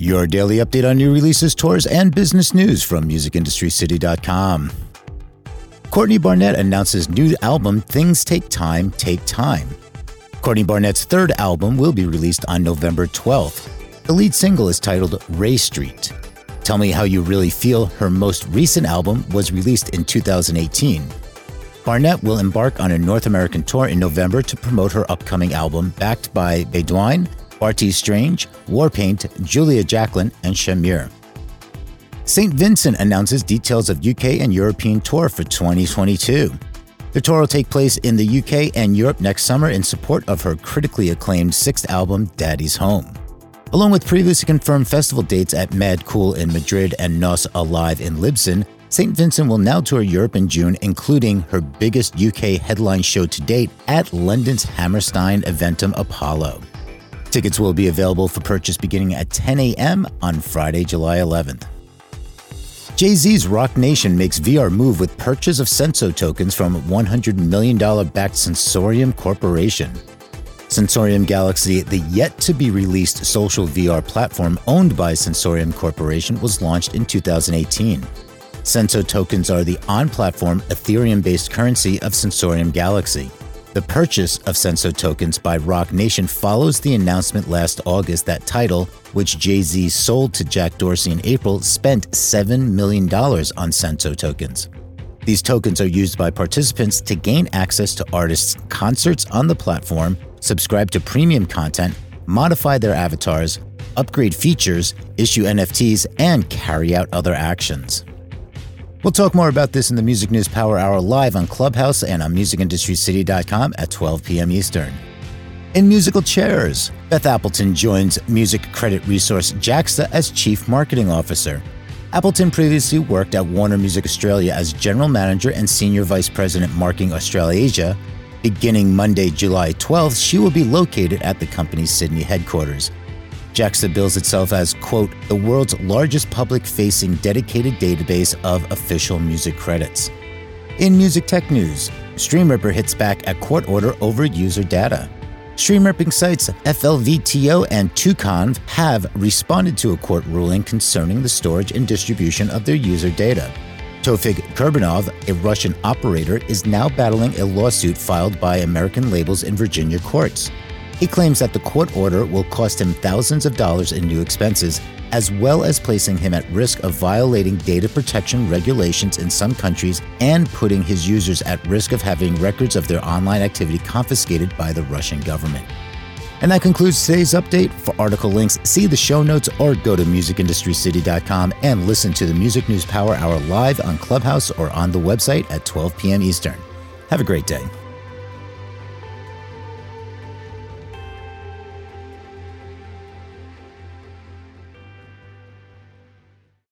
Your daily update on new releases, tours, and business news from musicindustrycity.com. Courtney Barnett announces new album Things Take Time, Take Time. Courtney Barnett's third album will be released on November 12th. The lead single is titled Rae Street. Tell Me How You Really Feel, her most recent album, was released in 2018. Barnett will embark on a North American tour in November to promote her upcoming album, backed by Bedouine, Bartees Strange, Warpaint, Julia Jacklin, and Shamir. St. Vincent announces details of UK and European tour for 2022. The tour will take place in the UK and Europe next summer in support of her critically acclaimed sixth album, Daddy's Home. Along with previously confirmed festival dates at Mad Cool in Madrid and Nos Alive in Lisbon, St. Vincent will now tour Europe in June, including her biggest UK headline show to date at London's Hammersmith Eventim Apollo. Tickets will be available for purchase beginning at 10 a.m. on Friday, July 11th. Jay Z's Roc Nation makes VR move with purchase of Senso tokens from $100 million backed Sensorium Corporation. Sensorium Galaxy, the yet to be released social VR platform owned by Sensorium Corporation, was launched in 2018. Senso tokens are the on platform Ethereum based currency of Sensorium Galaxy. The purchase of Senso tokens by Roc Nation follows the announcement last August that Tidal, which Jay Z sold to Jack Dorsey in April, spent $7 million on Senso tokens. These tokens are used by participants to gain access to artists' concerts on the platform, subscribe to premium content, modify their avatars, upgrade features, issue NFTs, and carry out other actions. We'll talk more about this in the Music News Power Hour live on Clubhouse and on musicindustrycity.com at 12 p.m. Eastern. In musical chairs, Beth Appleton joins music credit resource Jaxsta as Chief Marketing Officer. Appleton previously worked at Warner Music Australia as General Manager and Senior Vice President Marketing Australasia. Beginning Monday, July 12th, she will be located at the company's Sydney headquarters. Jaxsta bills itself as, quote, the world's largest public facing dedicated database of official music credits. In music tech news, StreamRipper hits back at court order over user data. Stream sites FLVTO and 2conv have responded to a court ruling concerning the storage and distribution of their user data. Tofig Kurbanov, a Russian operator, is now battling a lawsuit filed by American labels in Virginia courts. He claims that the court order will cost him thousands of dollars in new expenses, as well as placing him at risk of violating data protection regulations in some countries and putting his users at risk of having records of their online activity confiscated by the Russian government. And that concludes today's update. For article links, see the show notes or go to musicindustrycity.com and listen to the Music News Power Hour live on Clubhouse or on the website at 12 p.m. Eastern. Have a great day.